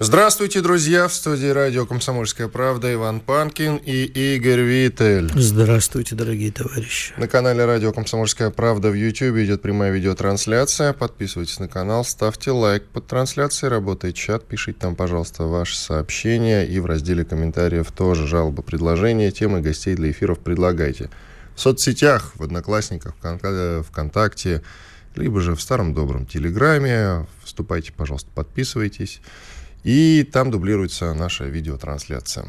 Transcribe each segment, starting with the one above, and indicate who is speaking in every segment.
Speaker 1: Здравствуйте, друзья! В студии радио «Комсомольская правда» Иван Панкин и Игорь Виттель.
Speaker 2: Здравствуйте, дорогие товарищи.
Speaker 1: На канале радио «Комсомольская правда» в YouTube идет прямая видеотрансляция. Подписывайтесь на канал, ставьте лайк под трансляцией, работает чат, пишите там, пожалуйста, ваши сообщения и в разделе комментариев тоже жалобы, предложения, темы гостей для эфиров предлагайте. В соцсетях, в Одноклассниках, ВКонтакте, либо же в старом добром Телеграме. Вступайте, пожалуйста, подписывайтесь. И там дублируется наша видеотрансляция.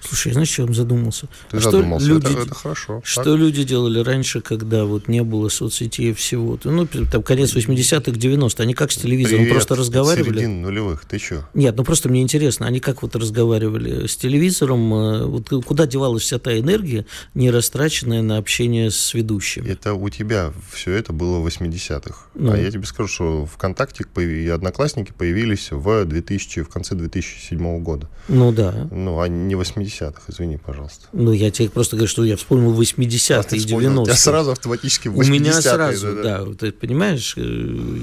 Speaker 2: Слушай, знаешь, что я задумался?
Speaker 1: Ты
Speaker 2: а
Speaker 1: задумался,
Speaker 2: что люди,
Speaker 1: это, это хорошо.
Speaker 2: Что
Speaker 1: так?
Speaker 2: люди делали раньше, когда вот не было соцсетей всего? Ну, там конец 80-х, 90-х, они как с телевизором
Speaker 1: Привет,
Speaker 2: просто разговаривали?
Speaker 1: середин нулевых, ты что?
Speaker 2: Нет, ну просто мне интересно, они как вот разговаривали с телевизором? э, Вот куда девалась вся та энергия, не растраченная на общение с ведущими?
Speaker 1: Это у тебя все это было в 80-х.
Speaker 2: Ну.
Speaker 1: А я тебе скажу, что ВКонтакте и Одноклассники появились в, 2000, в конце 2007 года.
Speaker 2: Ну да.
Speaker 1: Ну, а не 80-х, извини, пожалуйста.
Speaker 2: Ну, я тебе просто говорю, что я вспомнил 80-е
Speaker 1: А
Speaker 2: и
Speaker 1: вспомнил, у тебя
Speaker 2: 90-е.
Speaker 1: сразу автоматически в
Speaker 2: У
Speaker 1: 80-е.
Speaker 2: меня сразу,
Speaker 1: да-да.
Speaker 2: да, вот ты понимаешь, э,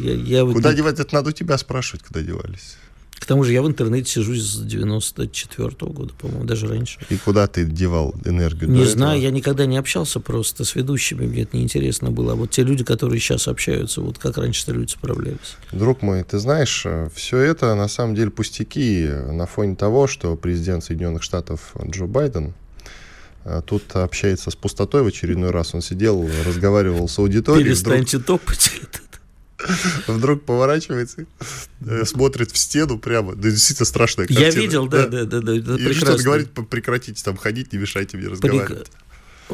Speaker 2: я, я вот
Speaker 1: Куда
Speaker 2: не-
Speaker 1: девать? Это надо у тебя спрашивать, куда девались.
Speaker 2: К тому же я в интернете сижу с 94 года, по-моему, даже раньше.
Speaker 1: И куда ты девал энергию?
Speaker 2: Не знаю,
Speaker 1: этого?
Speaker 2: я никогда не общался просто с ведущими, мне это неинтересно было. А вот те люди, которые сейчас общаются, вот как раньше-то люди справлялись.
Speaker 1: Друг мой, ты знаешь, все это на самом деле пустяки на фоне того, что президент Соединенных Штатов Джо Байден а, тут общается с пустотой в очередной раз. Он сидел, разговаривал с аудиторией, вдруг,
Speaker 2: Перестаньте топать.
Speaker 1: вдруг поворачивается, э, смотрит в стену прямо. Да, действительно страшная
Speaker 2: Я
Speaker 1: картина.
Speaker 2: видел, да, да, да, да, это
Speaker 1: И что-то говорит, «П- прекратите там ходить, не мешайте мне разговаривать.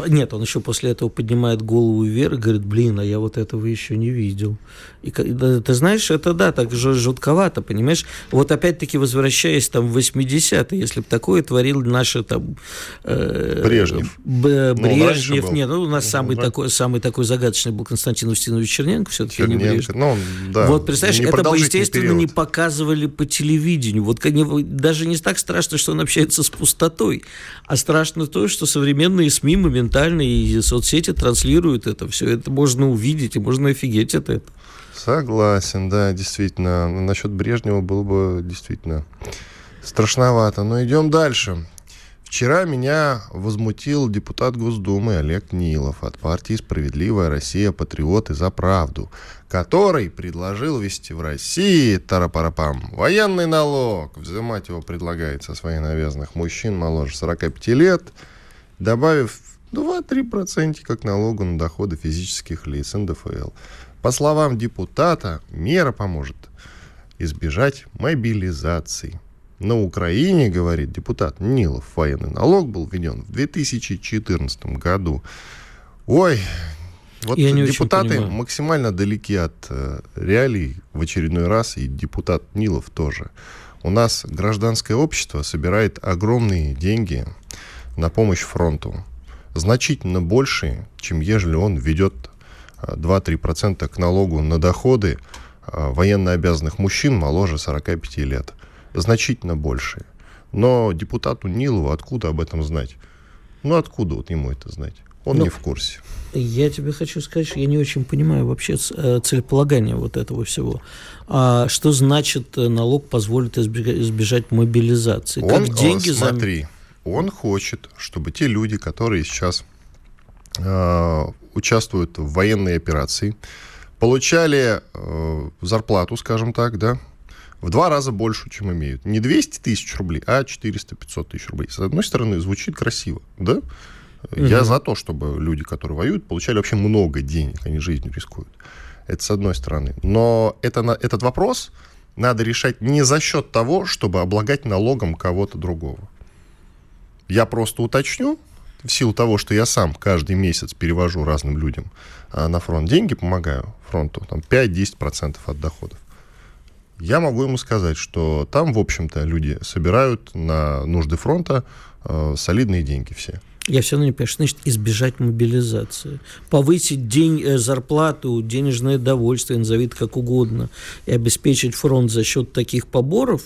Speaker 2: Нет, он еще после этого поднимает голову вверх и говорит, блин, а я вот этого еще не видел. И ты знаешь, это да, так же жутковато, понимаешь? Вот опять-таки, возвращаясь там в 80-е, если бы такое творил наши там... э,
Speaker 1: Брежнев.
Speaker 2: Б-
Speaker 1: Ну,
Speaker 2: Брежнев,
Speaker 1: был.
Speaker 2: нет, ну, у нас
Speaker 1: Ну,
Speaker 2: самый,
Speaker 1: да.
Speaker 2: такой, самый такой загадочный был Константин Устинович Черненко, все-таки не
Speaker 1: Черненко.
Speaker 2: Брежнев.
Speaker 1: Ну, да,
Speaker 2: вот, представляешь, это бы, естественно, не
Speaker 1: период.
Speaker 2: показывали по телевидению. Вот не- даже не так страшно, что он общается с пустотой, а страшно то, что современные СМИ моментально и соцсети транслируют это все. Это можно увидеть, и можно офигеть от этого.
Speaker 1: Согласен, да, действительно. Насчет Брежнева было бы действительно страшновато. Но идем дальше. Вчера меня возмутил депутат Госдумы Олег Нилов от партии «Справедливая Россия. Патриоты за правду», который предложил ввести в России, тарапарапам, военный налог. Взимать его предлагает со своих навязанных мужчин моложе 45 лет, добавив 2-3% как налогу на доходы физических лиц НДФЛ. По словам депутата, мера поможет избежать мобилизации. На Украине, говорит депутат Нилов, военный налог был введен в 2014 году. Ой, вот
Speaker 2: Я не
Speaker 1: депутаты максимально далеки от э, реалий в очередной раз, и депутат Нилов тоже. У нас гражданское общество собирает огромные деньги на помощь фронту. Значительно больше, чем ежели он ведет а, 2-3% к налогу на доходы а, военно обязанных мужчин моложе 45 лет. Значительно больше. Но депутату Нилову откуда об этом знать? Ну, откуда вот ему это знать? Он
Speaker 2: Ну,
Speaker 1: не в курсе.
Speaker 2: Я тебе хочу сказать, что я не очень понимаю вообще э, целеполагание вот этого всего. А что значит э, налог позволит избежать мобилизации?
Speaker 1: Он,
Speaker 2: как деньги
Speaker 1: э,
Speaker 2: за...
Speaker 1: он хочет, чтобы те люди, которые сейчас э, участвуют в военной операции, получали э, зарплату, скажем так, да, в два раза больше, чем имеют. Не 200 тысяч рублей, а 400-500 тысяч рублей. С одной стороны, звучит красиво, да? Я
Speaker 2: Мгм.
Speaker 1: за то, чтобы люди, которые воюют, получали вообще много денег, они жизнью рискуют. Это с одной стороны. Но это, на- этот вопрос надо решать не за счет того, чтобы облагать налогом кого-то другого. Я просто уточню, в силу того, что я сам каждый месяц перевожу разным людям а, на фронт деньги, помогаю фронту, там 5-10% от доходов. я могу ему сказать, что там, в общем-то, люди собирают на нужды фронта э, солидные деньги все.
Speaker 2: Я все равно не понимаю, что значит избежать мобилизации. Повысить день, э, зарплату, денежное довольствие, назови это как угодно, и обеспечить фронт за счет таких поборов,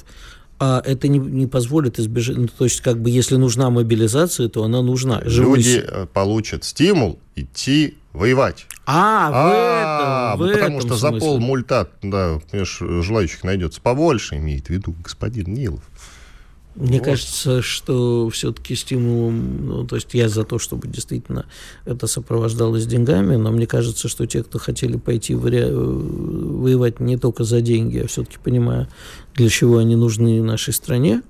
Speaker 2: а это не, не позволит избежать. Ну, то есть, как бы, если нужна мобилизация, то она нужна.
Speaker 1: Живой... Люди э, получат стимул идти воевать.
Speaker 2: А, в а, этом, в
Speaker 1: Потому
Speaker 2: этом
Speaker 1: что
Speaker 2: смысле.
Speaker 1: за пол мульта, да, желающих найдется побольше, имеет в виду господин Нилов.
Speaker 2: Мне вот. кажется, что все-таки стимулом, ну, то есть я за то, чтобы действительно это сопровождалось деньгами, но мне кажется, что те, кто хотели пойти варя... воевать не только за деньги, а все-таки понимая, для чего они нужны нашей стране,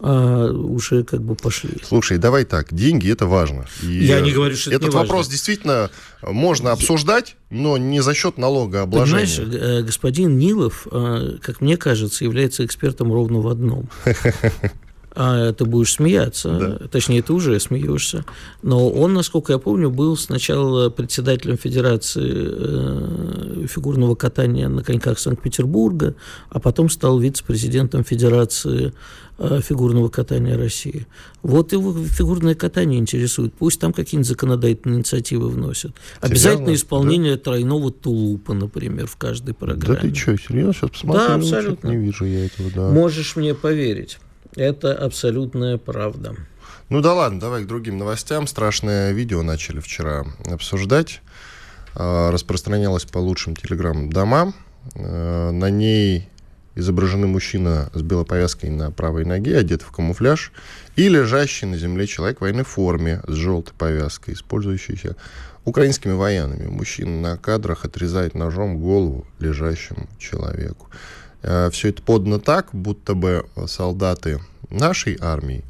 Speaker 2: а уже как бы пошли.
Speaker 1: Слушай, давай так, деньги это важно.
Speaker 2: И Я не говорю, что
Speaker 1: этот
Speaker 2: это не
Speaker 1: вопрос
Speaker 2: важно.
Speaker 1: действительно можно обсуждать, но не за счет налогообложения.
Speaker 2: Понимаешь, э, господин Нилов, э, как мне кажется, является экспертом ровно в одном. а ты будешь смеяться, да. точнее, ты уже смеешься. Но он, насколько я помню, был сначала председателем Федерации э, фигурного катания на коньках Санкт-Петербурга, а потом стал вице-президентом Федерации э, фигурного катания России. Вот его фигурное катание интересует. Пусть там какие-нибудь законодательные инициативы вносят. Обязательно исполнение да? тройного тулупа, например, в каждой программе.
Speaker 1: Да ты что, серьезно? Сейчас посмотрю.
Speaker 2: Да, абсолютно.
Speaker 1: Не вижу я этого, да.
Speaker 2: Можешь мне поверить. Это абсолютная правда.
Speaker 1: Ну да ладно, давай к другим новостям. Страшное видео начали вчера обсуждать. А, распространялось по лучшим телеграм-домам. А, на ней изображены мужчина с белой повязкой на правой ноге, одет в камуфляж, и лежащий на земле человек в военной форме с желтой повязкой, использующийся украинскими военными. Мужчина на кадрах отрезает ножом голову лежащему человеку. А, Все это подано так, будто бы солдаты нашей армии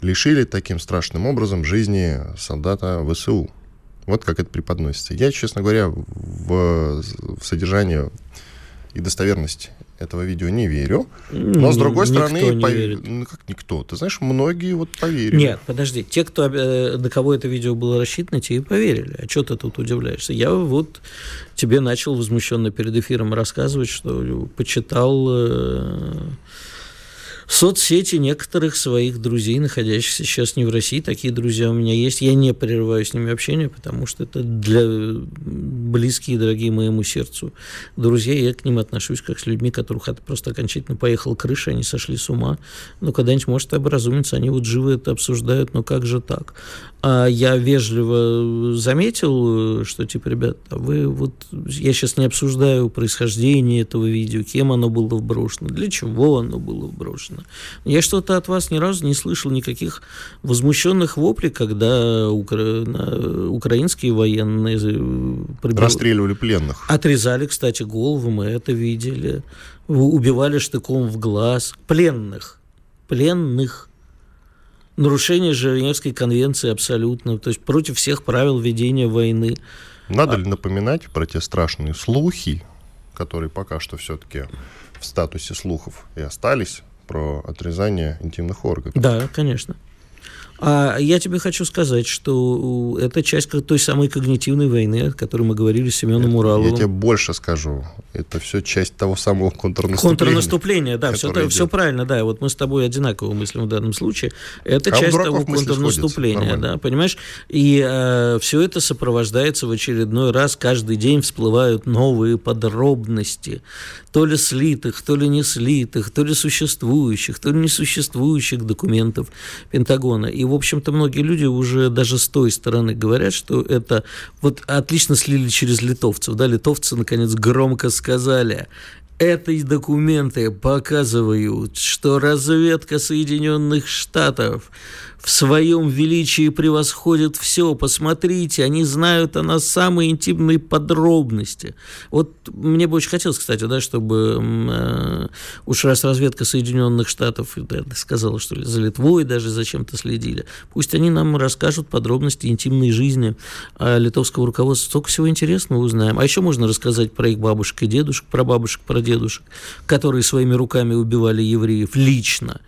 Speaker 1: лишили таким страшным образом жизни солдата ВСУ. Вот как это преподносится. Я, честно говоря, в, в содержание и достоверность этого видео не верю. Но, с другой
Speaker 2: никто
Speaker 1: стороны,
Speaker 2: не
Speaker 1: пов...
Speaker 2: верит.
Speaker 1: ну как никто? Ты знаешь, многие вот поверили.
Speaker 2: Нет, подожди. Те, кто, э, на кого это видео было рассчитано, те и поверили. А что ты тут удивляешься? Я вот тебе начал возмущенно перед эфиром рассказывать, что почитал э, соцсети некоторых своих друзей, находящихся сейчас не в России. Такие друзья у меня есть. Я не прерываю с ними общение, потому что это для близкие, дорогие моему сердцу друзья. Я к ним отношусь как с людьми, которых это просто окончательно поехала крыша, они сошли с ума. Но когда-нибудь, может, образумятся, они вот живы это обсуждают, но как же так? А я вежливо заметил, что, типа, ребят, а вы вот... Я сейчас не обсуждаю происхождение этого видео, кем оно было вброшено, для чего оно было вброшено. Я что-то от вас ни разу не слышал никаких возмущенных воплей, когда укра... украинские военные
Speaker 1: прибыл... расстреливали пленных.
Speaker 2: Отрезали, кстати, голову, мы это видели. Убивали штыком в глаз. Пленных. Пленных. Нарушение Женевской конвенции абсолютно. То есть против всех правил ведения войны.
Speaker 1: Надо а... ли напоминать про те страшные слухи, которые пока что все-таки в статусе слухов и остались, про отрезание интимных органов.
Speaker 2: Да, конечно. А я тебе хочу сказать, что это часть той самой когнитивной войны, о которой мы говорили с Семеном Ураловым.
Speaker 1: Я тебе больше скажу. Это все часть того самого контрнаступления.
Speaker 2: Контрнаступление, да, все, это, все правильно, да. Вот мы с тобой одинаково мыслим в данном случае. Это а часть того контрнаступления, да, понимаешь? И э, все это сопровождается в очередной раз. Каждый день всплывают новые подробности. То ли слитых, то ли не слитых, то ли существующих, то ли несуществующих документов Пентагона. И в общем-то, многие люди уже даже с той стороны говорят, что это вот отлично слили через литовцев. Да, литовцы, наконец, громко сказали, эти документы показывают, что разведка Соединенных Штатов в своем величии превосходит все. Посмотрите, они знают о нас самые интимные подробности. Вот мне бы очень хотелось, кстати, да, чтобы э, уж раз разведка Соединенных Штатов да, сказала, что ли, за Литвой даже зачем-то следили, пусть они нам расскажут подробности интимной жизни а литовского руководства. Столько всего интересного узнаем. А еще можно рассказать про их бабушек и дедушек, про бабушек, про дедушек, которые своими руками убивали евреев лично.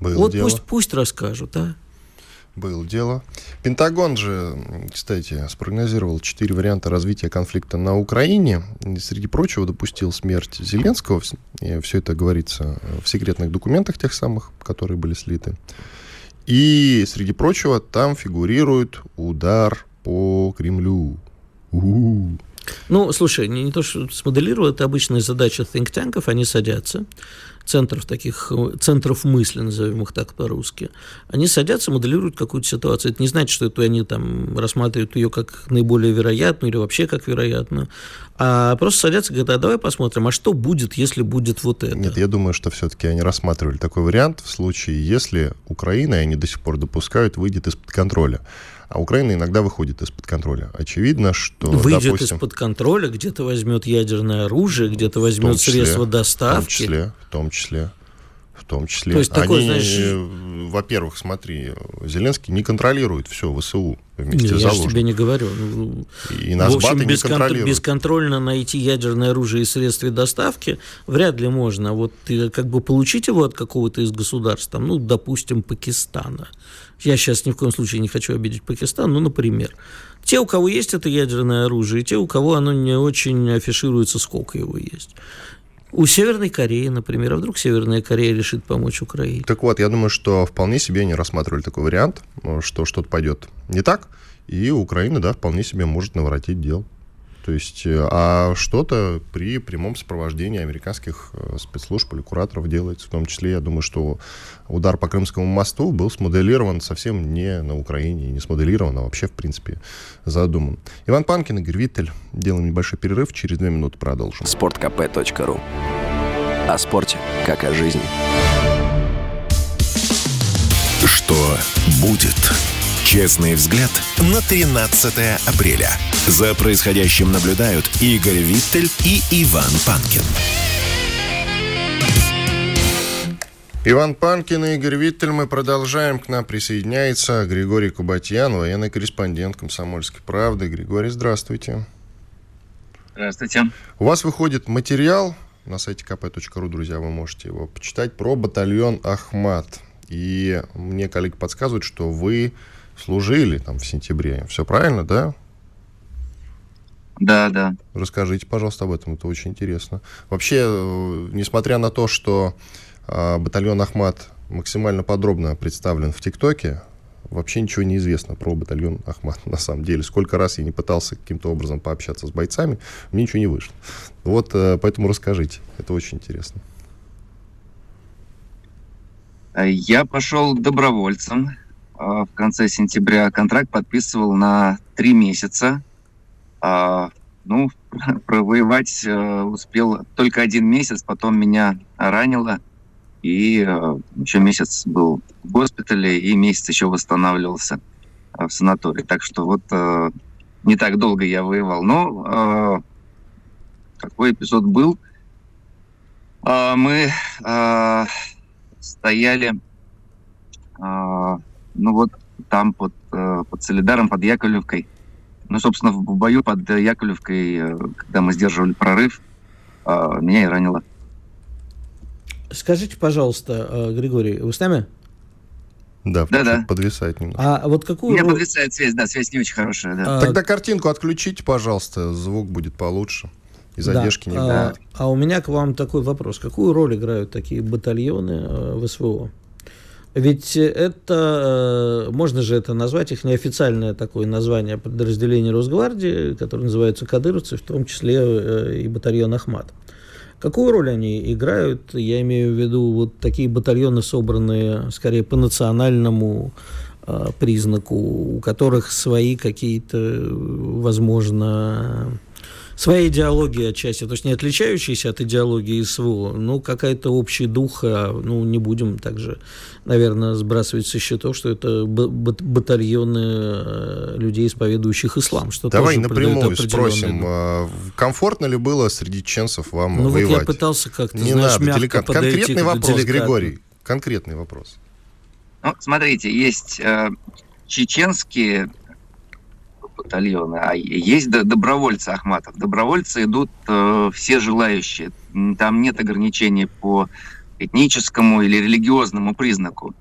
Speaker 1: Было
Speaker 2: вот
Speaker 1: дело.
Speaker 2: пусть, пусть расскажут, а?
Speaker 1: Было дело. Пентагон же, кстати, спрогнозировал четыре варианта развития конфликта на Украине. И, среди прочего, допустил смерть Зеленского. И все это говорится в секретных документах тех самых, которые были слиты. И, среди прочего, там фигурирует удар по Кремлю. У-у-у.
Speaker 2: Ну, слушай, не, не то, что смоделировал, это обычная задача think танков они садятся, центров таких, центров мысли, назовем их так по-русски, они садятся, моделируют какую-то ситуацию. Это не значит, что это они там рассматривают ее как наиболее вероятную или вообще как вероятную, а просто садятся и говорят, а давай посмотрим, а что будет, если будет вот это?
Speaker 1: Нет, я думаю, что все-таки они рассматривали такой вариант в случае, если Украина, и они до сих пор допускают, выйдет из-под контроля. А Украина иногда выходит из-под контроля. Очевидно, что...
Speaker 2: Выйдет
Speaker 1: допустим,
Speaker 2: из-под контроля, где-то возьмет ядерное оружие, где-то возьмет
Speaker 1: числе,
Speaker 2: средства
Speaker 1: В том
Speaker 2: доставки.
Speaker 1: числе, в том числе. В том числе.
Speaker 2: То есть такой,
Speaker 1: Они,
Speaker 2: знаешь-
Speaker 1: э, во-первых, смотри, Зеленский не контролирует все ВСУ вместе
Speaker 2: Не,
Speaker 1: с
Speaker 2: я же тебе не говорю. Ну,
Speaker 1: И
Speaker 2: В
Speaker 1: Насбаты
Speaker 2: общем,
Speaker 1: не
Speaker 2: бесконтр-
Speaker 1: контролируют.
Speaker 2: бесконтрольно найти ядерное оружие и средства доставки вряд ли можно. А вот э, как бы получить его от какого-то из государств, там, ну, допустим, Пакистана. Я сейчас ни в коем случае не хочу обидеть Пакистан, ну, например. Те, у кого есть это ядерное оружие, и те, у кого оно не очень афишируется, сколько его есть. У Северной Кореи, например, а вдруг Северная Корея решит помочь Украине?
Speaker 1: Так вот, я думаю, что вполне себе они рассматривали такой вариант, что что-то пойдет не так, и Украина, да, вполне себе может наворотить дел. То есть, э, а что-то при прямом сопровождении американских э, спецслужб или кураторов делается. В том числе, я думаю, что удар по Крымскому мосту был смоделирован совсем не на Украине, не смоделирован, а вообще, в принципе, задуман. Иван Панкин, Игорь Виттель. Делаем небольшой перерыв, через две минуты продолжим.
Speaker 3: sportkp.ru О спорте, как о жизни.
Speaker 4: Что будет? Честный взгляд на 13 апреля. За происходящим наблюдают Игорь Виттель и Иван Панкин.
Speaker 1: Иван Панкин и Игорь Виттель. Мы продолжаем. К нам присоединяется Григорий Кубатьян, военный корреспондент «Комсомольской правды». Григорий, здравствуйте.
Speaker 5: Здравствуйте.
Speaker 1: У вас выходит материал на сайте kp.ru, друзья, вы можете его почитать, про батальон «Ахмат». И мне коллеги подсказывают, что вы служили там в сентябре. Все правильно, да?
Speaker 5: Да, да.
Speaker 1: Расскажите, пожалуйста, об этом, это очень интересно. Вообще, э, несмотря на то, что э, батальон Ахмат максимально подробно представлен в ТикТоке, вообще ничего не известно про батальон Ахмат на самом деле. Сколько раз я не пытался каким-то образом пообщаться с бойцами, мне ничего не вышло. Вот э, поэтому расскажите, это очень интересно.
Speaker 5: Я пошел добровольцем. А, В конце сентября контракт подписывал на три месяца. А, Ну, провоевать э, успел только один месяц, потом меня ранило. И э, еще месяц был в госпитале, и месяц еще восстанавливался э, в санатории. Так что вот не так долго я воевал. Но такой эпизод был. А, Мы стояли, ну вот там под, э, под Солидаром, под Яковлевкой. Ну, собственно, в бою под Яковлевкой, э, когда мы сдерживали прорыв, а, меня и ранило.
Speaker 2: Скажите, пожалуйста, э, Григорий, вы с нами?
Speaker 1: Да,
Speaker 5: Да-да.
Speaker 1: чуть подвисает немного.
Speaker 2: А вот
Speaker 5: У
Speaker 2: какую
Speaker 5: меня
Speaker 2: роль-
Speaker 5: подвисает связь, да, связь не очень хорошая, да.
Speaker 2: а,
Speaker 1: Тогда картинку отключите, пожалуйста, звук будет получше. И
Speaker 2: Да.
Speaker 1: задержки не
Speaker 2: а,
Speaker 1: будет.
Speaker 2: а у меня к вам такой вопрос. Какую роль играют такие батальоны э, в СВО? Ведь это, э, можно же это назвать, их неофициальное такое название подразделения Росгвардии, которое называется кадыровцы, в том числе э, и батальон Ахмат. Какую роль они играют? Я имею в виду вот такие батальоны, собранные скорее по национальному э, признаку, у которых свои какие-то, возможно, своя идеология отчасти, то есть не отличающаяся от идеологии СВО, но какая-то общий дух, а, ну, не будем также, наверное, сбрасывать со счетов, что это батальоны э, людей, исповедующих ислам, что
Speaker 1: Давай напрямую спросим,
Speaker 2: дух.
Speaker 1: а, комфортно ли было среди чеченцев вам
Speaker 2: Ну, вот
Speaker 1: воевать?
Speaker 2: я пытался как-то,
Speaker 1: Не
Speaker 2: знаешь,
Speaker 1: надо,
Speaker 2: мягко
Speaker 1: деликатно.
Speaker 2: подойти
Speaker 1: Конкретный вопрос,
Speaker 2: деликатно.
Speaker 1: Григорий. Конкретный вопрос.
Speaker 5: Ну, смотрите, есть э, чеченские батальоны, а есть добровольцы Ахматов. Добровольцы идут э, все желающие. Там нет ограничений по этническому или религиозному признаку.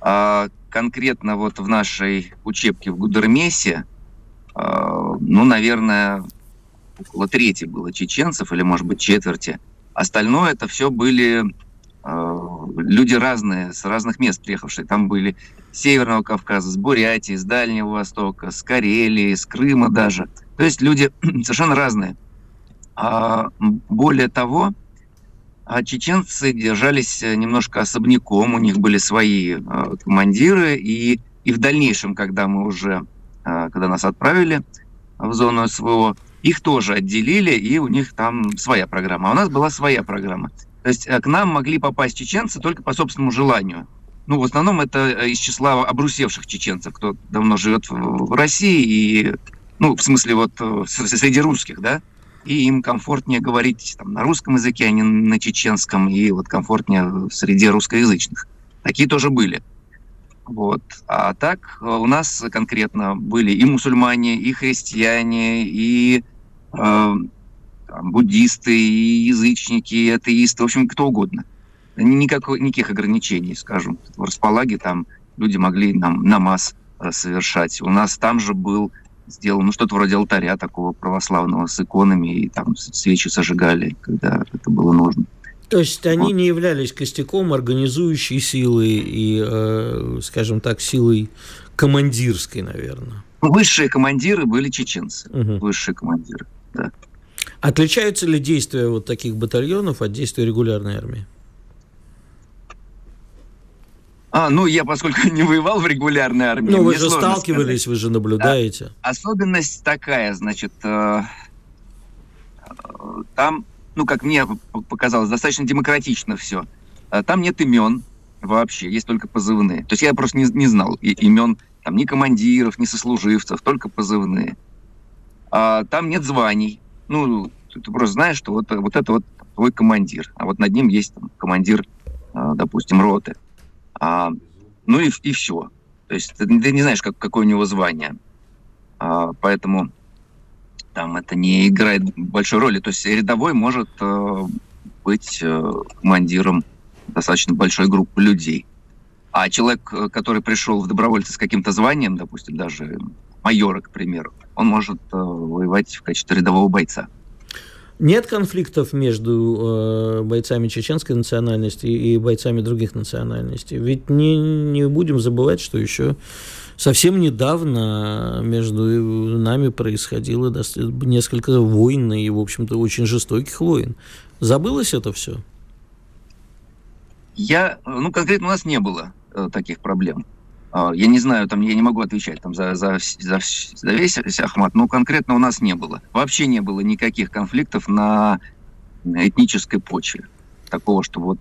Speaker 5: А конкретно вот в нашей учебке в Гудермесе, э, ну, наверное, около трети было чеченцев, или, может быть, четверти. Остальное это все были э, люди разные, с разных мест приехавшие. Там были с Северного Кавказа, с Бурятии, с Дальнего Востока, с Карелии, с Крыма даже. То есть люди совершенно разные. А, более того, а чеченцы держались немножко особняком, у них были свои э, командиры, и, и в дальнейшем, когда мы уже, э, когда нас отправили в зону СВО, их тоже отделили, и у них там своя программа. А у нас была своя программа. То есть э, к нам могли попасть чеченцы только по собственному желанию. Ну, в основном это э, из числа обрусевших чеченцев, кто давно живет в России, и, ну, в смысле, вот э, среди русских, да, и им комфортнее говорить там, на русском языке, а не на чеченском, и вот комфортнее среди русскоязычных. Такие тоже были. Вот. А так у нас конкретно были и мусульмане, и христиане, и буддисты, и язычники, и атеисты, в общем, кто угодно. Никакой, никаких ограничений, скажем. В Располаге там люди могли нам намаз э, совершать. У нас там же был сделан ну, что-то вроде алтаря такого православного с иконами, и там свечи зажигали, когда это было нужно.
Speaker 2: То есть они вот. не являлись костяком организующей силы и, э, скажем так, силой командирской, наверное.
Speaker 5: Высшие командиры были чеченцы. Угу. Высшие командиры, да.
Speaker 2: Отличаются ли действия вот таких батальонов от действий регулярной армии?
Speaker 5: А, ну, я, поскольку не воевал в регулярной армии...
Speaker 2: Ну, вы же сталкивались, сказать. вы же наблюдаете.
Speaker 5: А, особенность такая, значит, э, там, ну, как мне показалось, достаточно демократично все. Э, там нет имен вообще, есть только позывные. То есть я просто не, не знал имен там ни командиров, ни сослуживцев, только позывные. А, там нет званий ну, ты, ты просто знаешь, что вот, вот это вот твой командир, а вот над ним есть там, командир, а, допустим, роты. А, ну и, и все. То есть ты, ты не знаешь, как, какое у него звание. А, поэтому там это не играет большой роли. То есть рядовой может э, быть э, командиром достаточно большой группы людей. А человек, э, который пришел в добровольцы с каким-то званием, допустим, даже майора, к примеру, он может э, воевать в качестве рядового бойца.
Speaker 2: Нет конфликтов между э, бойцами чеченской национальности и бойцами других национальностей. Ведь не, не будем забывать, что еще совсем недавно между нами происходило несколько войн и, в общем-то, очень жестоких войн. Забылось это все?
Speaker 5: Я, ну, конкретно у нас не было э, таких проблем. А, я не знаю, там я не могу отвечать там, за, за, за, за весь Ахмат, но конкретно у нас не было. Вообще не было никаких конфликтов на этнической почве. Такого, что вот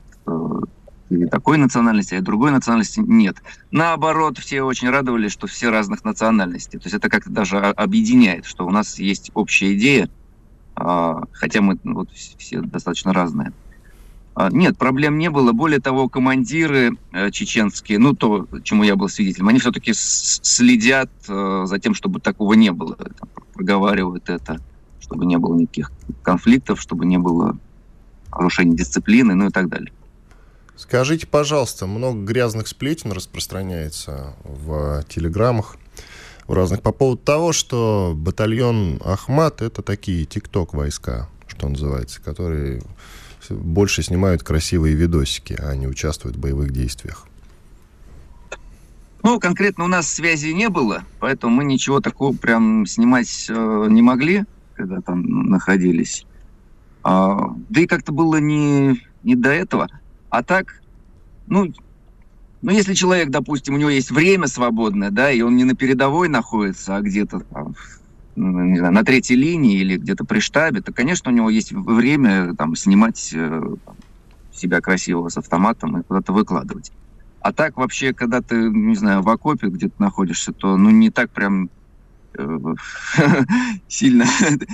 Speaker 5: или э, такой национальности, а другой национальности нет. Наоборот, все очень радовались, что все разных национальностей. То есть это как-то даже объединяет, что у нас есть общая идея, а, хотя мы вот все достаточно разные. А, нет, проблем не было. Более того, командиры э, чеченские, ну то, чему я был свидетелем, они все-таки следят э, за тем, чтобы такого не было. Проговаривают это, чтобы не было никаких конфликтов, чтобы не было нарушений дисциплины, ну и так далее.
Speaker 1: Скажите, пожалуйста, много грязных сплетен распространяется в телеграммах в разных по поводу того, что батальон Ахмат это такие тикток войска, что называется, которые больше снимают красивые видосики, а не участвуют в боевых действиях?
Speaker 5: Ну, конкретно у нас связи не было, поэтому мы ничего такого прям снимать э, не могли, когда там находились. А, да и как-то было не, не до этого. А так, ну, ну, если человек, допустим, у него есть время свободное, да, и он не на передовой находится, а где-то там не знаю, на третьей линии или где-то при штабе, то, конечно, у него есть время там, снимать э, себя красивого с автоматом и куда-то выкладывать. А так вообще, когда ты, не знаю, в окопе где-то находишься, то ну не так прям э, сильно.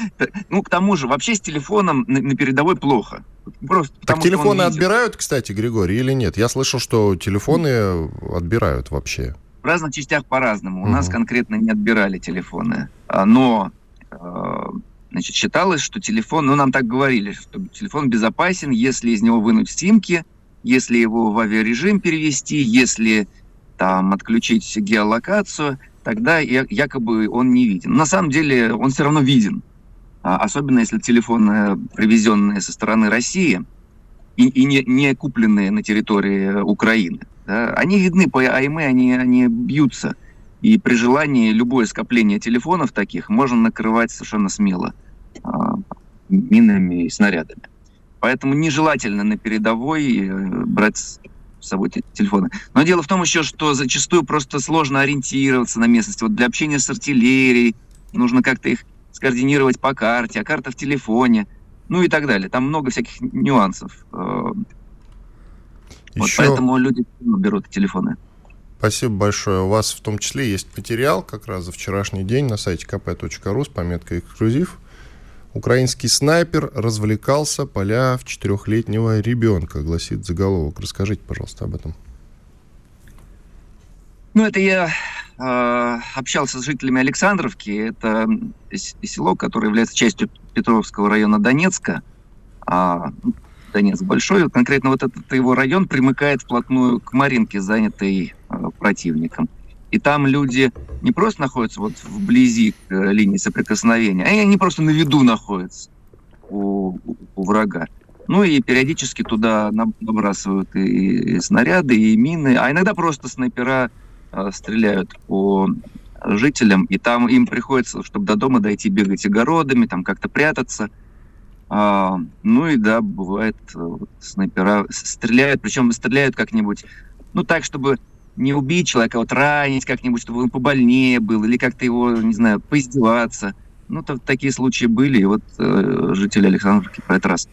Speaker 5: ну, к тому же, вообще с телефоном на, на передовой плохо.
Speaker 1: Просто так телефоны отбирают, кстати, Григорий, или нет? Я слышал, что телефоны отбирают вообще.
Speaker 5: В разных частях по-разному. У нас конкретно не отбирали телефоны. А, но э, значит, считалось, что телефон, ну нам так говорили, что телефон безопасен, если из него вынуть симки, если его в авиарежим перевести, если там отключить геолокацию, тогда якобы он не виден. На самом деле он все равно виден, а, особенно если телефоны, привезенные со стороны России и, и не, не купленные на территории Украины. Да, они видны по АМ, они, они бьются. И при желании любое скопление телефонов таких можно накрывать совершенно смело а, минами и снарядами. Поэтому нежелательно на передовой э, брать с собой телефоны. Но дело в том еще, что зачастую просто сложно ориентироваться на местности. Вот для общения с артиллерией нужно как-то их скоординировать по карте, а карта в телефоне, ну и так далее. Там много всяких нюансов. Еще... Вот поэтому люди берут телефоны.
Speaker 1: Спасибо большое. У вас в том числе есть материал как раз за вчерашний день на сайте kp.ru с пометкой «Эксклюзив». Украинский снайпер развлекался поля в четырехлетнего ребенка, гласит заголовок. Расскажите, пожалуйста, об этом.
Speaker 5: Ну, это я э, общался с жителями Александровки. Это село, которое является частью Петровского района Донецка. А, Донецк большой. Конкретно вот этот его район примыкает вплотную к Маринке, занятой э, противником. И там люди не просто находятся вот вблизи э, линии соприкосновения, а они просто на виду находятся у, у врага. Ну и периодически туда набрасывают и, и снаряды, и мины, а иногда просто снайпера э, стреляют по жителям, и там им приходится, чтобы до дома дойти, бегать огородами, там как-то прятаться – а, ну и да, бывает, э, вот, снайпера стреляют, причем стреляют как-нибудь, ну так, чтобы не убить человека, а вот ранить как-нибудь, чтобы он побольнее был, или как-то его, не знаю, поиздеваться. Ну, то, такие случаи были, и вот э, жители Александровки про это раз.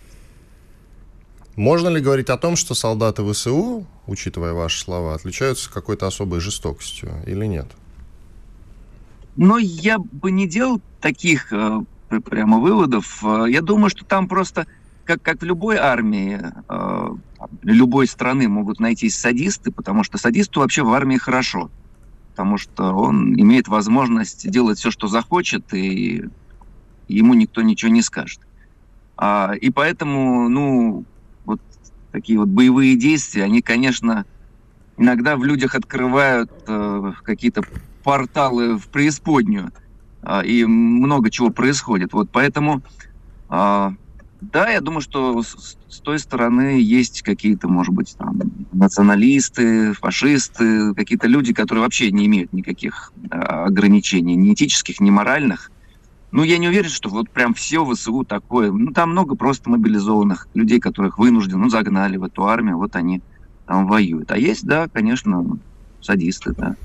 Speaker 1: Можно ли говорить о том, что солдаты ВСУ, учитывая ваши слова, отличаются какой-то особой жестокостью или нет?
Speaker 5: Но я бы не делал таких э, прямо выводов. Э, я думаю, что там просто, как, как в любой армии, э, любой страны могут найтись садисты, потому что садисту вообще в армии хорошо, потому что он имеет возможность делать все, что захочет, и ему никто ничего не скажет. А, и поэтому, ну, вот такие вот боевые действия, они, конечно, иногда в людях открывают э, какие-то порталы в преисподнюю. А, и много чего происходит. Вот поэтому, а, да, я думаю, что с, той стороны есть какие-то, может быть, там, националисты, фашисты, какие-то люди, которые вообще не имеют никаких а, ограничений, ни этических, ни моральных. Ну, я не уверен, что вот прям все ВСУ такое. Ну, там много просто мобилизованных людей, которых вынуждены, ну, загнали в эту армию, вот они там воюют. А есть, да, конечно, садисты, да.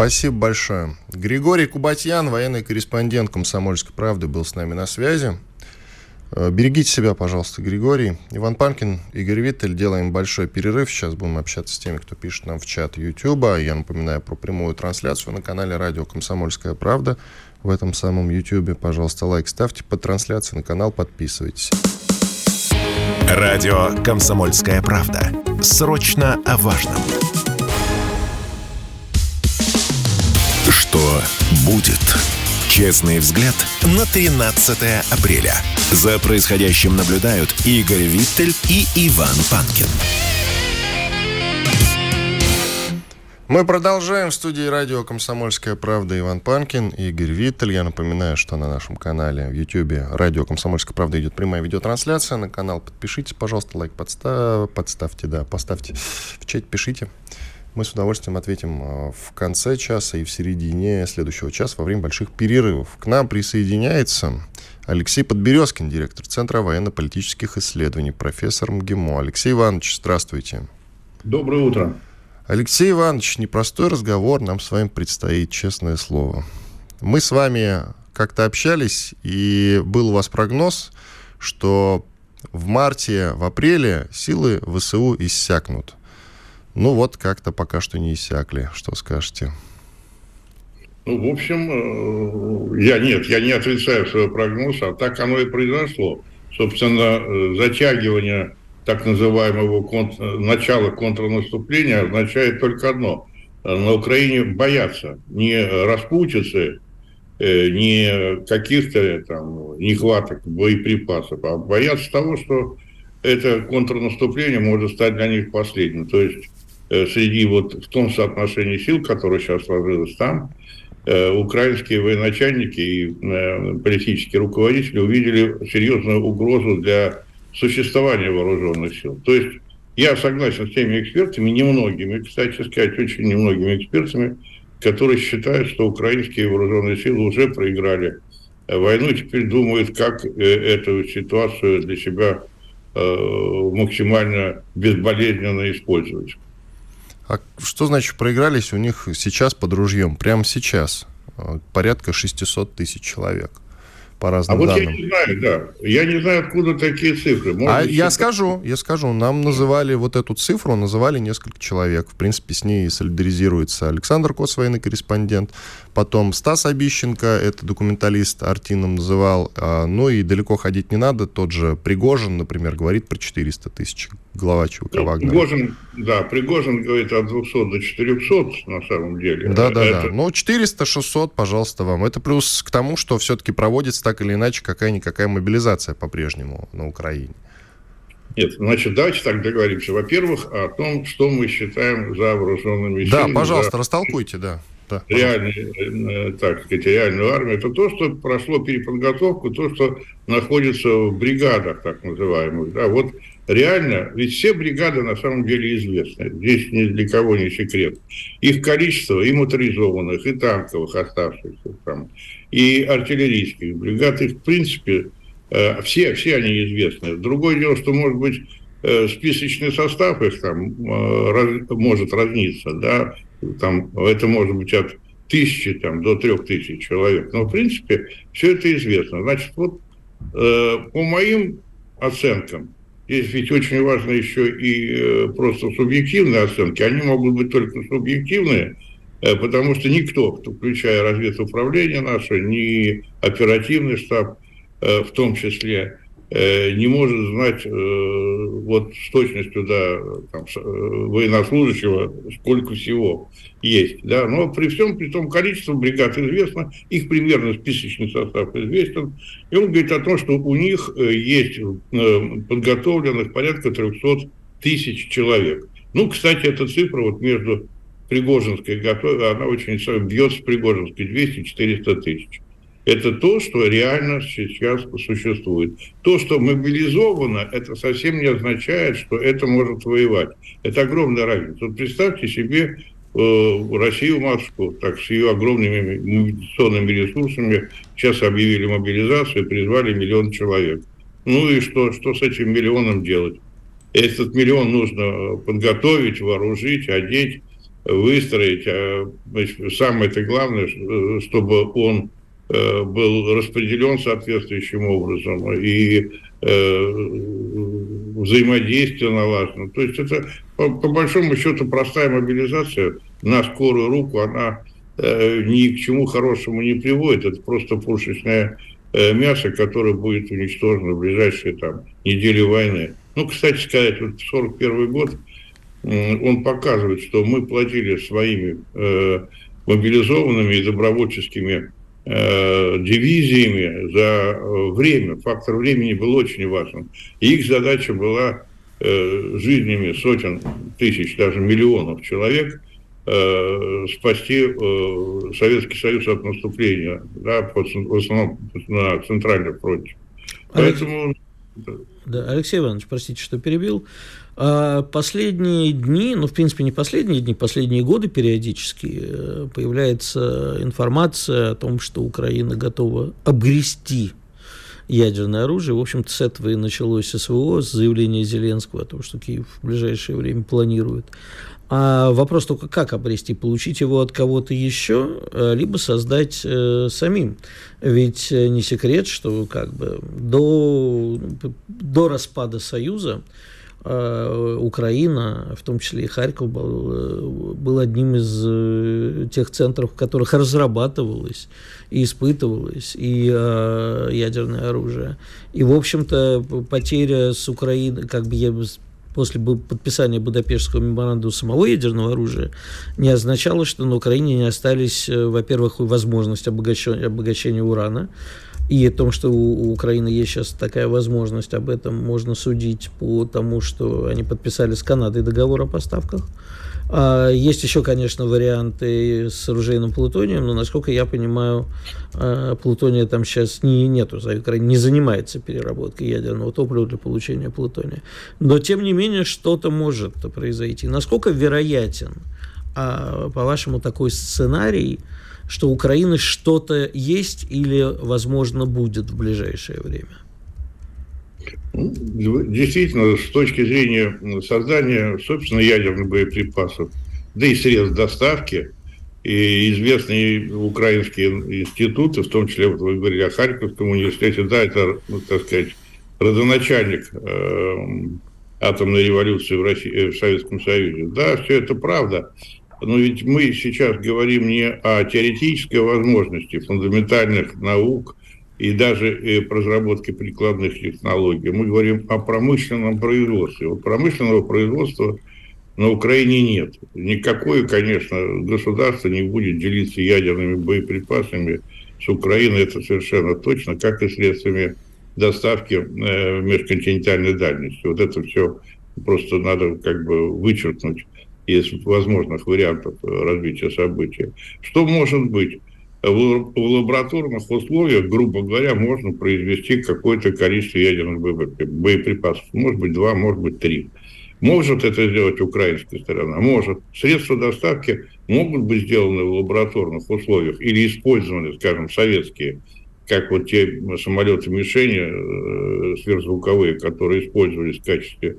Speaker 1: Спасибо большое. Григорий Кубатьян, военный корреспондент «Комсомольской правды», был с нами на связи. Э, берегите себя, пожалуйста, Григорий. Иван Панкин, Игорь Виттель. Делаем большой перерыв. Сейчас будем общаться с теми, кто пишет нам в чат Ютуба. Я напоминаю про прямую трансляцию на канале радио «Комсомольская правда». В этом самом Ютубе, пожалуйста, лайк ставьте под трансляцией на канал, подписывайтесь.
Speaker 4: Радио «Комсомольская правда». Срочно о важном. Что будет? Честный взгляд на 13 апреля. За происходящим наблюдают Игорь Виттель и Иван Панкин.
Speaker 1: Мы продолжаем в студии радио «Комсомольская правда» Иван Панкин Игорь Виттель. Я напоминаю, что на нашем канале в YouTube радио «Комсомольская правда» идет прямая видеотрансляция. На канал подпишитесь, пожалуйста, лайк подстав... подставьте, да, поставьте в чат, пишите. Мы с удовольствием ответим э, в конце часа и в середине следующего часа во время больших перерывов. К нам присоединяется Алексей Подберезкин, директор Центра военно-политических исследований, профессор МГИМО. Алексей Иванович, здравствуйте.
Speaker 6: Доброе утро.
Speaker 1: Алексей Иванович, непростой разговор нам с вами предстоит, честное слово. Мы с вами как-то общались, и был у вас прогноз, что в марте, в апреле силы ВСУ иссякнут. Ну вот, как-то пока что не иссякли. Что скажете?
Speaker 6: Ну, в общем, э, я нет, я не отрицаю свой прогноз, а так оно и произошло. Собственно, э, затягивание так называемого кон... начала контрнаступления означает только одно. На Украине боятся не распутицы, э, не каких-то там нехваток боеприпасов, а боятся того, что это контрнаступление может стать для них последним. То есть среди вот в том соотношении сил, которое сейчас сложилось там, украинские военачальники и политические руководители увидели серьезную угрозу для существования вооруженных сил. То есть я согласен с теми экспертами, немногими, кстати сказать, очень немногими экспертами, которые считают, что украинские вооруженные силы уже проиграли войну и теперь думают, как э, эту ситуацию для себя э, максимально безболезненно использовать.
Speaker 1: А что значит проигрались у них сейчас под ружьем? Прямо сейчас порядка 600 тысяч человек по разным
Speaker 6: а
Speaker 1: данным.
Speaker 6: вот я не знаю, да. Я не знаю, откуда такие цифры.
Speaker 1: Может а я скажу, я скажу. Нам называли вот эту цифру, называли несколько человек. В принципе, с ней солидаризируется Александр Кос, военный корреспондент. Потом Стас Обищенко, это документалист, Артином называл. А, ну и далеко ходить не надо. Тот же Пригожин, например, говорит про 400 тысяч глава ЧВК ну, Вагнера.
Speaker 6: Пригожин, да, Пригожин говорит от 200 до 400 на самом деле.
Speaker 1: Да, да, это... да. Ну, 400-600, пожалуйста, вам. Это плюс к тому, что все-таки проводится так или иначе какая-никакая мобилизация по-прежнему на Украине.
Speaker 6: Нет, значит, давайте так договоримся. Во-первых, о том, что мы считаем за вооруженными
Speaker 1: силами. Да, пожалуйста, за... растолкуйте, да
Speaker 6: да. реальную, э, так сказать, реальную армию, это то, что прошло переподготовку, то, что находится в бригадах, так называемых. Да, вот реально, ведь все бригады на самом деле известны. Здесь ни для кого не секрет. Их количество и моторизованных, и танковых оставшихся там, и артиллерийских бригад, их в принципе э, все, все они известны. Другое дело, что может быть э, списочный состав их там раз, может разниться, да, там, это может быть от тысячи там, до трех тысяч человек. Но, в принципе, все это известно. Значит, вот э, по моим оценкам, здесь ведь очень важно еще и э, просто субъективные оценки. Они могут быть только субъективные, э, потому что никто, включая разведуправление наше, ни оперативный штаб э, в том числе, не может знать э, вот с точностью да, там, э, военнослужащего, сколько всего есть. Да? Но при всем при том количество бригад известно, их примерно списочный состав известен. И он говорит о том, что у них есть подготовленных порядка 300 тысяч человек. Ну, кстати, эта цифра вот между Пригожинской Готовой, она очень бьется с Пригожинской, 200-400 тысяч. Это то, что реально сейчас существует. То, что мобилизовано, это совсем не означает, что это может воевать. Это огромная разница. Вот представьте себе э, Россию матушку, так с ее огромными мобилизационными ресурсами, сейчас объявили мобилизацию, призвали миллион человек. Ну и что, что с этим миллионом делать? Этот миллион нужно подготовить, вооружить, одеть, выстроить. А, значит, самое-то главное, э, чтобы он Э, был распределен соответствующим образом и э, взаимодействие налажено. То есть это, по, по большому счету, простая мобилизация на скорую руку, она э, ни к чему хорошему не приводит. Это просто пушечное э, мясо, которое будет уничтожено в ближайшие там, недели войны. Ну, кстати сказать, вот 1941 год, э, он показывает, что мы платили своими э, мобилизованными и добровольческими Э, дивизиями за э, время. Фактор времени был очень важен. И их задача была э, жизнями сотен тысяч, даже миллионов человек спасти Советский Союз от наступления, да, в основном на Центральном фронте.
Speaker 2: Поэтому... Да, Алексей Иванович, простите, что перебил. А последние дни, ну, в принципе, не последние дни, последние годы периодически э, появляется информация о том, что Украина готова обгрести ядерное оружие. В общем-то, с этого и началось СВО, с заявления Зеленского о том, что Киев в ближайшее время планирует. А вопрос только, как обрести? Получить его от кого-то еще, э, либо создать э, самим. Ведь э, не секрет, что как бы до, до распада Союза Украина, в том числе и Харьков, был, э, был одним из э, тех центров, в которых разрабатывалось и испытывалось и ядерное оружие. И, в общем-то, потеря с Украины, как бы я после подписания Будапештского меморандума самого ядерного оружия не означало, что на Украине не остались, во-первых, возможность обогащения урана, и о том, что у, Украины есть сейчас такая возможность, об этом можно судить по тому, что они подписали с Канадой договор о поставках. А, есть еще, конечно, варианты с оружейным плутонием, но, насколько я понимаю, а, плутония там сейчас не, нету, не занимается переработкой ядерного топлива для получения плутония. Но, тем не менее, что-то может произойти. Насколько вероятен, а, по-вашему, такой сценарий, что у Украины что-то есть или, возможно, будет в ближайшее время?
Speaker 6: Ну, действительно, с точки зрения создания, собственно, ядерных боеприпасов, да и средств доставки, и известные украинские институты, в том числе, вот вы говорили о Харьковском университете, да, это, ну, так сказать, родоначальник э, атомной революции в, России, э, в Советском Союзе. Да, все это правда. Но ведь мы сейчас говорим не о теоретической возможности фундаментальных наук, и даже э, разработке прикладных технологий. Мы говорим о промышленном производстве. Вот промышленного производства на Украине нет. Никакое, конечно, государство не будет делиться ядерными боеприпасами с Украиной, это совершенно точно, как и средствами доставки э, межконтинентальной дальности. Вот это все просто надо как бы вычеркнуть из возможных вариантов э, развития событий. Что может быть? в, лабораторных условиях, грубо говоря, можно произвести какое-то количество ядерных боеприпасов. Может быть, два, может быть, три. Может это сделать украинская сторона? Может. Средства доставки могут быть сделаны в лабораторных условиях или использованы, скажем, советские, как вот те самолеты-мишени э, сверхзвуковые, которые использовались в качестве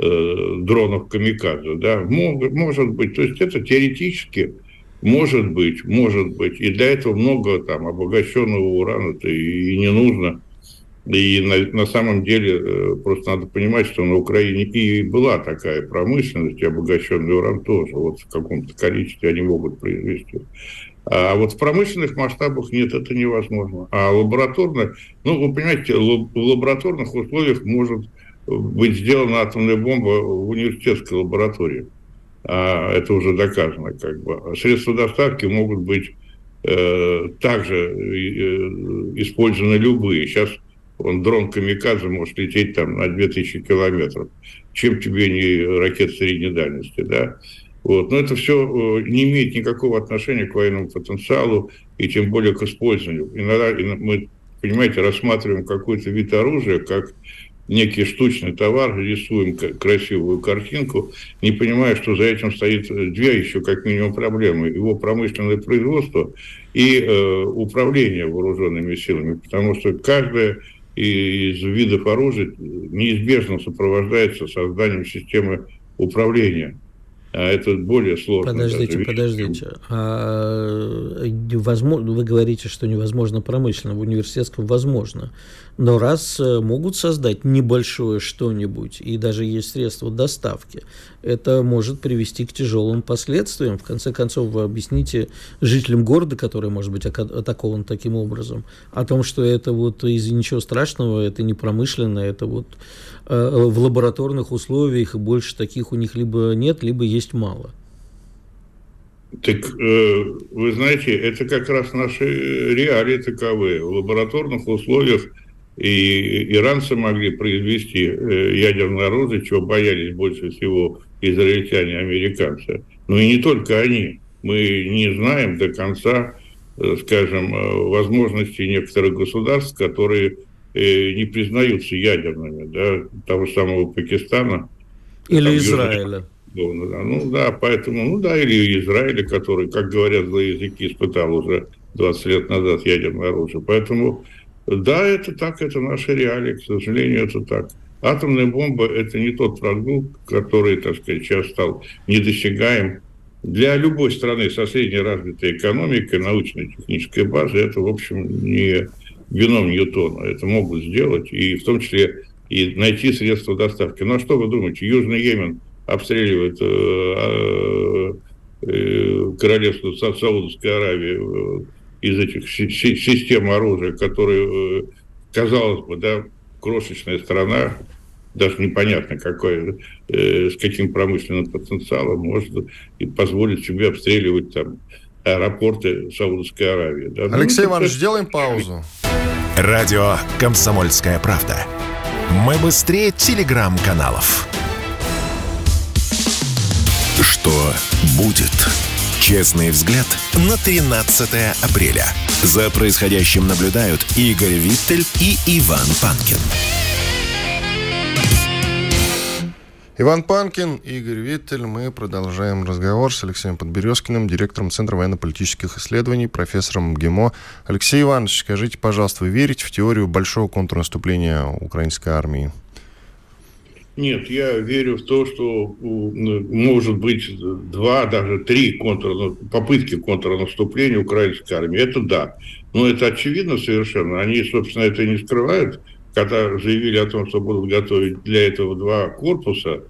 Speaker 6: дронов камикадзе. Да? Может быть. То есть это теоретически может быть, может быть. И для этого много там обогащенного урана-то и, и не нужно. И на, на самом деле э, просто надо понимать, что на Украине и была такая промышленность, и обогащенный уран тоже. Вот в каком-то количестве они могут произвести. А вот в промышленных масштабах нет, это невозможно. А лабораторно, ну, вы понимаете, в лабораторных условиях может быть сделана атомная бомба в университетской лаборатории. А, это уже доказано как бы. А средства доставки могут быть э, также э, использованы любые. Сейчас он дрон Камикадзе может лететь там на 2000 километров. Чем тебе не ракета средней дальности, да? Вот. Но это все э, не имеет никакого отношения к военному потенциалу и тем более к использованию. Иногда мы, понимаете, рассматриваем какой-то вид оружия как некий штучный товар, рисуем красивую картинку, не понимая, что за этим стоит две еще как минимум проблемы. Его промышленное производство и э, управление вооруженными силами. Потому что каждое из видов оружия неизбежно сопровождается созданием системы управления а это более сложно.
Speaker 2: Подождите, даже, подождите. А, возможно, вы говорите, что невозможно промышленно, в университетском возможно. Но раз э, могут создать небольшое что-нибудь, и даже есть средства доставки, это может привести к тяжелым последствиям. В конце концов, вы объясните жителям города, который может быть атакован таким образом, о том, что это вот из ничего страшного, это не промышленно, это вот э, в лабораторных условиях, и больше таких у них либо нет, либо есть мало.
Speaker 6: Так э, вы знаете, это как раз наши реалии таковые. В лабораторных условиях и иранцы могли произвести э, ядерное оружие, чего боялись больше всего израильтяне американцы. Но и не только они. Мы не знаем до конца, э, скажем, э, возможностей некоторых государств, которые не признаются ядерными, да, того самого Пакистана.
Speaker 2: Или Израиля.
Speaker 6: Ну да, поэтому, ну да, или Израиля, который, как говорят злые языки, испытал уже 20 лет назад ядерное оружие. Поэтому да, это так, это наши реалии, к сожалению, это так. Атомная бомба – это не тот продукт, который, так сказать, сейчас стал недосягаем. Для любой страны со средней развитой экономикой, научно-технической базой, это, в общем, не вином Ньютона. Это могут сделать, и в том числе и найти средства доставки. Ну а что вы думаете, Южный Йемен обстреливает э, э, королевство Саудовской Аравии, э, из этих систем оружия, которые, э, казалось бы, да, крошечная страна, даже непонятно какой, э, с каким промышленным потенциалом может и позволить себе обстреливать там аэропорты Саудовской Аравии.
Speaker 1: Да? Ну, Алексей ну, Иванович, это... сделаем паузу.
Speaker 4: Радио «Комсомольская правда». Мы быстрее телеграм-каналов. Что будет? Честный взгляд на 13 апреля. За происходящим наблюдают Игорь Виттель и Иван Панкин.
Speaker 1: Иван Панкин, Игорь Виттель. Мы продолжаем разговор с Алексеем Подберезкиным, директором Центра военно-политических исследований, профессором МГИМО. Алексей Иванович, скажите, пожалуйста, вы верите в теорию большого контрнаступления украинской армии?
Speaker 6: Нет, я верю в то, что может быть два, даже три контр... попытки контрнаступления украинской армии. Это да. Но это очевидно совершенно. Они, собственно, это не скрывают когда заявили о том, что будут готовить для этого два корпуса,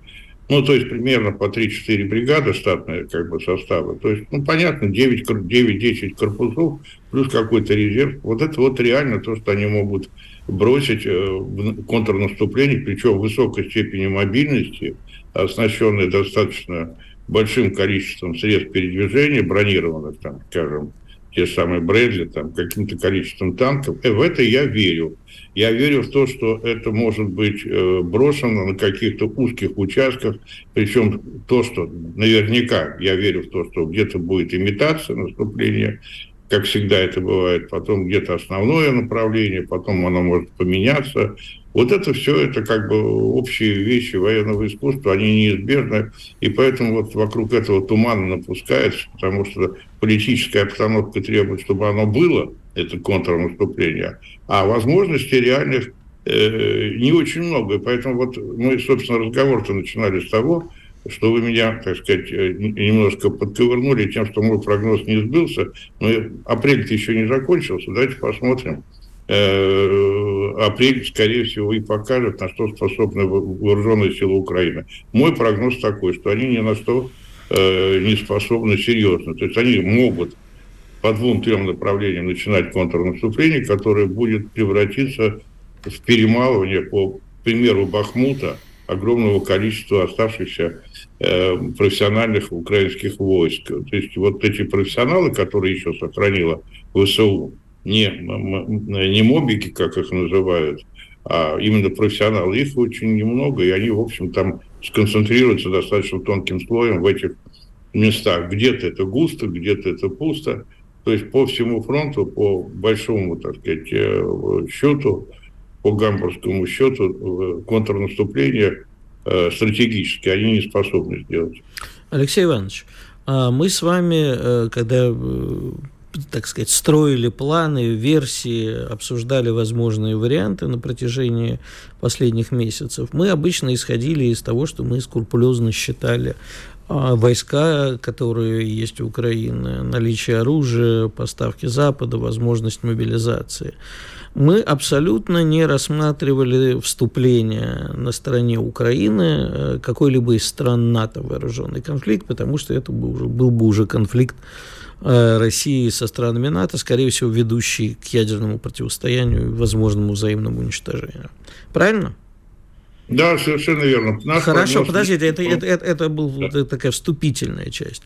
Speaker 6: ну, то есть примерно по 3-4 бригады штатные как бы составы. То есть, ну, понятно, 9-10 корпусов плюс какой-то резерв. Вот это вот реально то, что они могут бросить э, в контрнаступление, причем в высокой степени мобильности, оснащенные достаточно большим количеством средств передвижения, бронированных, там, скажем, те самые Брэдли, там, каким-то количеством танков. И э, в это я верю. Я верю в то, что это может быть э, брошено на каких-то узких участках, причем то, что наверняка я верю в то, что где-то будет имитация наступления, как всегда это бывает, потом где-то основное направление, потом оно может поменяться. Вот это все, это как бы общие вещи военного искусства, они неизбежны, и поэтому вот вокруг этого тумана напускается, потому что политическая обстановка требует, чтобы оно было, это контрнаступление, а возможностей реальных э, не очень много. И поэтому вот мы, собственно, разговор-то начинали с того, что вы меня, так сказать, э, немножко подковырнули тем, что мой прогноз не сбылся, но апрель-то еще не закончился, давайте посмотрим. Э, апрель, скорее всего, и покажет, на что способны вооруженные силы Украины. Мой прогноз такой, что они ни на что э, не способны серьезно. То есть они могут по двум-трем направлениям начинать контрнаступление, которое будет превратиться в перемалывание, по примеру Бахмута, огромного количества оставшихся э, профессиональных украинских войск. То есть вот эти профессионалы, которые еще сохранила ВСУ, не, не мобики, как их называют, а именно профессионалы, их очень немного, и они, в общем, там сконцентрируются достаточно тонким слоем в этих местах. Где-то это густо, где-то это пусто. То есть по всему фронту, по большому, так сказать, э, счету, по гамбургскому счету, контрнаступление э, стратегически они не способны сделать.
Speaker 2: Алексей Иванович, а мы с вами, э, когда так сказать, строили планы, версии, обсуждали возможные варианты на протяжении последних месяцев, мы обычно исходили из того, что мы скрупулезно считали а войска, которые есть у Украины, наличие оружия, поставки Запада, возможность мобилизации. Мы абсолютно не рассматривали вступление на стороне Украины э, какой-либо из стран НАТО в вооруженный конфликт, потому что это был, был бы уже конфликт э, России со странами НАТО, скорее всего, ведущий к ядерному противостоянию и возможному взаимному уничтожению. Правильно?
Speaker 6: Да, совершенно верно.
Speaker 2: Наш Хорошо, подождите, это, это, это, это была да. такая вступительная часть.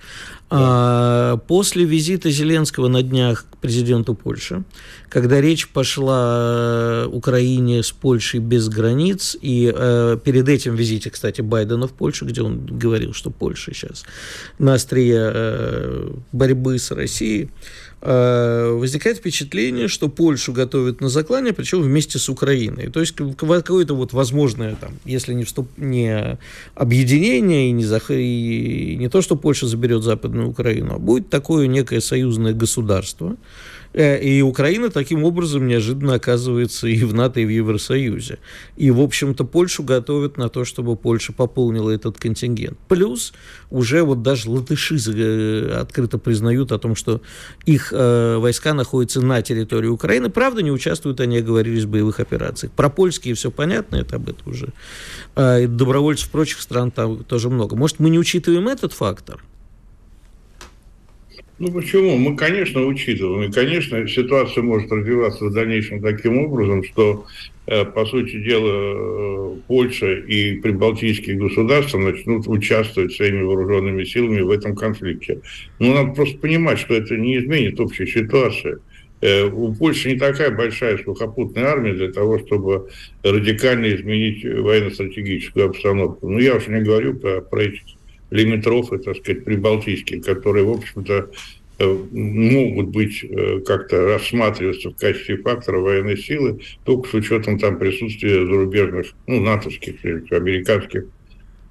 Speaker 2: Да. А, после визита Зеленского на днях к президенту Польши, когда речь пошла о Украине с Польшей без границ, и э, перед этим визите, кстати, Байдена в Польшу, где он говорил, что Польша сейчас на острие э, борьбы с Россией, Э, возникает впечатление, что Польшу готовят на заклание, причем вместе с Украиной. То есть какое-то вот возможное, там, если не, вступ, не объединение и не, зах... и не то, что Польша заберет Западную Украину, а будет такое некое союзное государство, Э, и Украина таким образом неожиданно оказывается и в НАТО, и в Евросоюзе. И, в общем-то, Польшу готовят на то, чтобы Польша пополнила этот контингент. Плюс уже вот даже латыши э, открыто признают о том, что их э, войска находятся на территории Украины. Правда, не участвуют, они оговорились в боевых операциях. Про польские все понятно, это об этом уже. Э, добровольцев прочих стран там тоже много. Может, мы не учитываем этот фактор?
Speaker 6: Ну почему? Мы, конечно, учитываем. И, конечно, ситуация может развиваться в дальнейшем таким образом, что, э, по сути дела, э, Польша и прибалтийские государства начнут участвовать своими вооруженными силами в этом конфликте. Но надо просто понимать, что это не изменит общей ситуации. Э, у Польши не такая большая сухопутная армия для того, чтобы радикально изменить военно-стратегическую обстановку. Ну, я уже не говорю про, про этих лимитров, так сказать, прибалтийских, которые, в общем-то, э, могут быть э, как-то рассматриваться в качестве фактора военной силы, только с учетом там присутствия зарубежных, ну, натовских, американских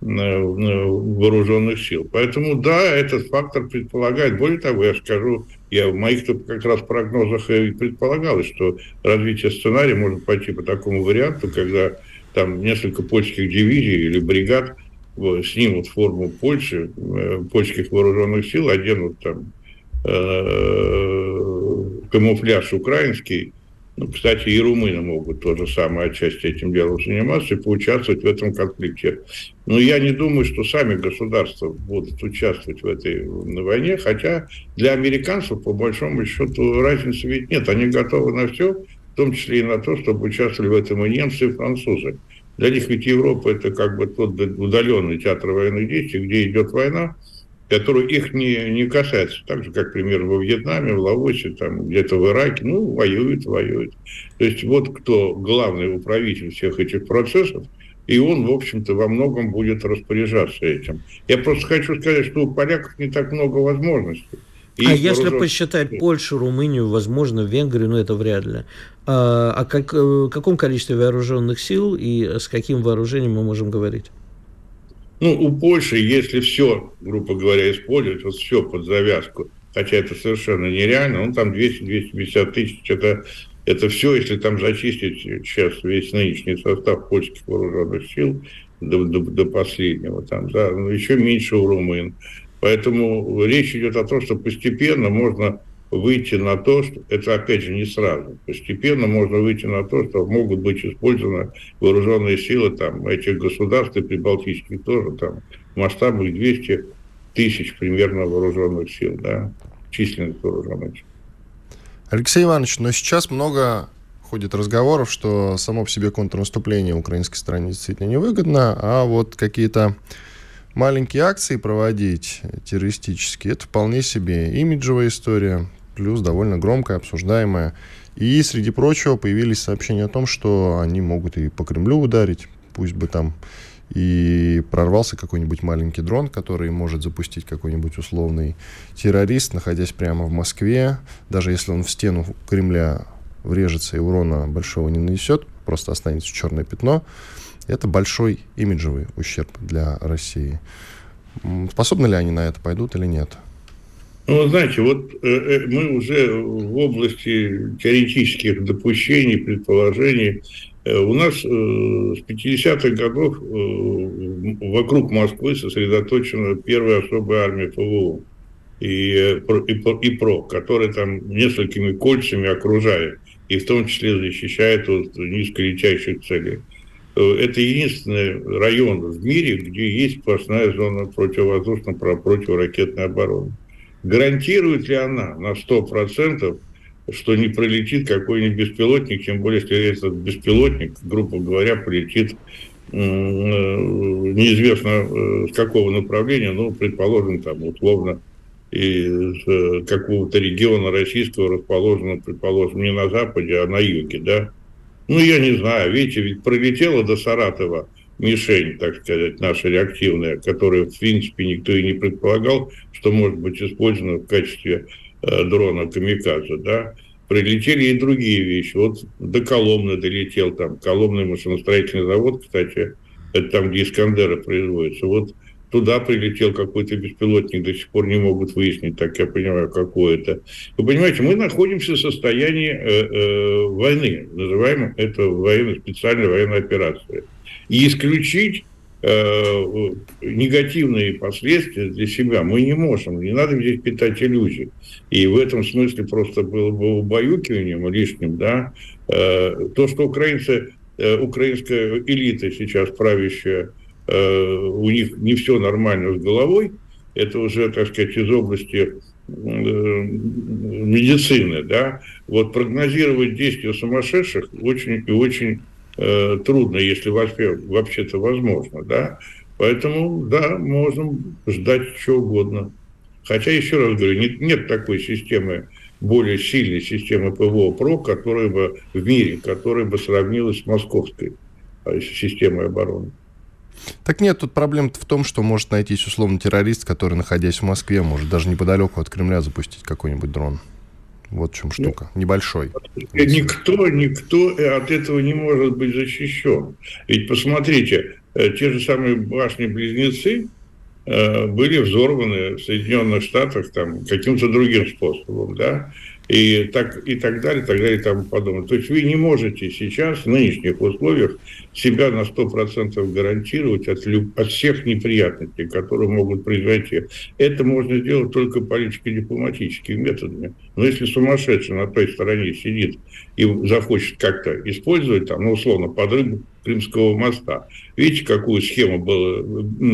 Speaker 6: вооруженных сил. Поэтому, да, этот фактор предполагает. Более того, я скажу, я в моих как раз прогнозах и предполагалось, что развитие сценария может пойти по такому варианту, когда там несколько польских дивизий или бригад снимут форму Польши, э, польских вооруженных сил, оденут там э, камуфляж украинский, ну, кстати, и румыны могут то же самое отчасти этим делом заниматься и поучаствовать в этом конфликте. Но я не думаю, что сами государства будут участвовать в этой войне, хотя для американцев, по большому счету, разницы ведь нет. Они готовы на все, в том числе и на то, чтобы участвовали в этом и немцы, и французы. Для них ведь Европа – это как бы тот удаленный театр военных действий, где идет война, которые их не, не касается. Так же, как, примерно, во Вьетнаме, в Лаосе, там, где-то в Ираке, ну, воюют, воюют. То есть вот кто главный управитель всех этих процессов, и он, в общем-то, во многом будет распоряжаться этим. Я просто хочу сказать, что у поляков не так много возможностей.
Speaker 2: И а если вооружен... посчитать Польшу, Румынию, возможно, Венгрию, ну это вряд ли. А, о как, э, каком количестве вооруженных сил и с каким вооружением мы можем говорить?
Speaker 6: Ну, у Польши, если все, грубо говоря, использовать, вот все под завязку, хотя это совершенно нереально, ну, там 200-250 тысяч, это, это все, если там зачистить сейчас весь нынешний состав польских вооруженных сил до, до, до последнего, там, да, ну, еще меньше у румын. Поэтому речь идет о том, что постепенно можно выйти на то, что это опять же не сразу. Постепенно можно выйти на то, что могут быть использованы вооруженные силы там, этих государств и прибалтийских тоже там в масштабах 200 тысяч примерно вооруженных сил, да, численных вооруженных сил.
Speaker 1: Алексей Иванович, но сейчас много ходит разговоров, что само по себе контрнаступление украинской стране действительно невыгодно, а вот какие-то маленькие акции проводить террористические, это вполне себе имиджевая история плюс довольно громкая, обсуждаемая. И, среди прочего, появились сообщения о том, что они могут и по Кремлю ударить, пусть бы там и прорвался какой-нибудь маленький дрон, который может запустить какой-нибудь условный террорист, находясь прямо в Москве. Даже если он в стену Кремля врежется и урона большого не нанесет, просто останется черное пятно, это большой имиджевый ущерб для России. Способны ли они на это пойдут или нет?
Speaker 6: Ну, знаете, вот э, э, мы уже в области теоретических допущений, предположений. Э, у нас э, с 50-х годов э, вокруг Москвы сосредоточена первая особая армия ПВО и, и, и ПРО, которая там несколькими кольцами окружает, и в том числе защищает от низколетящих целей. Это единственный район в мире, где есть сплошная зона противовоздушно-противоракетной обороны. Гарантирует ли она на 100%, что не пролетит какой-нибудь беспилотник, тем более, если этот беспилотник, грубо говоря, полетит э, неизвестно э, с какого направления, ну, предположим, там, условно, из э, какого-то региона российского, расположенного, предположим, не на западе, а на юге, да? Ну, я не знаю, видите, ведь пролетело до Саратова – мишень, так сказать, наша реактивная, которую, в принципе, никто и не предполагал, что может быть использована в качестве э, дрона камикадзе, да, прилетели и другие вещи. Вот до Коломны долетел, там, Коломный машиностроительный завод, кстати, это там, где Искандеры производятся. Вот туда прилетел какой-то беспилотник, до сих пор не могут выяснить, так я понимаю, какой это. Вы понимаете, мы находимся в состоянии э, э, войны, называем это военной, специальной военной операцией и исключить э, негативные последствия для себя мы не можем. Не надо здесь питать иллюзий. И в этом смысле просто было бы убаюкиванием лишним, да, э, то, что украинцы, э, украинская элита сейчас правящая, э, у них не все нормально с головой, это уже, так сказать, из области э, медицины, да, вот прогнозировать действия сумасшедших очень и очень э, трудно, если вообще, вообще-то возможно, да. Поэтому, да, можем ждать чего угодно. Хотя, еще раз говорю, нет, нет такой системы более сильной системы ПВО ПРО, которая бы в мире, которая бы сравнилась с московской а, системой обороны.
Speaker 1: Так нет, тут проблема в том, что может найтись условно террорист, который, находясь в Москве, может даже неподалеку от Кремля запустить какой-нибудь дрон. Вот в чем штука. Ну, Небольшой.
Speaker 6: Никто, никто от этого не может быть защищен. Ведь посмотрите, э, те же самые башни-близнецы э, были взорваны в Соединенных Штатах там, каким-то другим способом, да, и так, и так далее, так далее, и тому подобное. То есть вы не можете сейчас в нынешних условиях себя на 100% гарантировать от, люб, от всех неприятностей, которые могут произойти. Это можно сделать только политико-дипломатическими методами. Но если сумасшедший на той стороне сидит и захочет как-то использовать, там, ну, условно, подрыв Крымского моста, видите, какую схему была,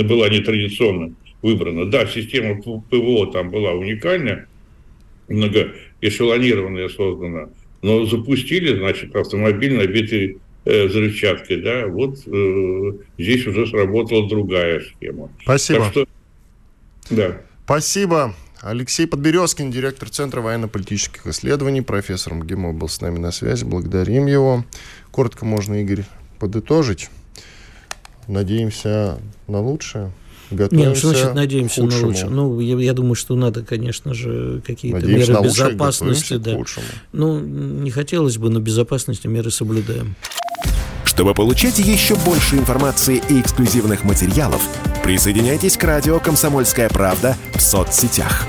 Speaker 6: была нетрадиционно выбрана? Да, система ПВО там была уникальная, многоэшелонированная создана, но запустили, значит, автомобиль, набитый э, взрывчаткой, да, вот э, здесь уже сработала другая схема.
Speaker 1: Спасибо. Так что,
Speaker 6: да.
Speaker 1: Спасибо. Алексей Подберезкин, директор Центра военно-политических исследований, профессор МГИМО был с нами на связи. Благодарим его. Коротко можно, Игорь, подытожить. Надеемся на лучшее.
Speaker 2: Готовимся Нет, ну, что значит надеемся на лучшее? Ну, я, я думаю, что надо, конечно же, какие-то меры безопасности. Да. Ну, не хотелось бы, но безопасности меры соблюдаем.
Speaker 4: Чтобы получать еще больше информации и эксклюзивных материалов, присоединяйтесь к радио «Комсомольская правда» в соцсетях.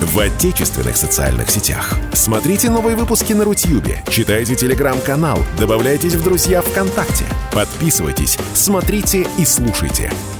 Speaker 4: В отечественных социальных сетях. Смотрите новые выпуски на Рутьюбе, читайте телеграм-канал, добавляйтесь в друзья ВКонтакте, подписывайтесь, смотрите и слушайте –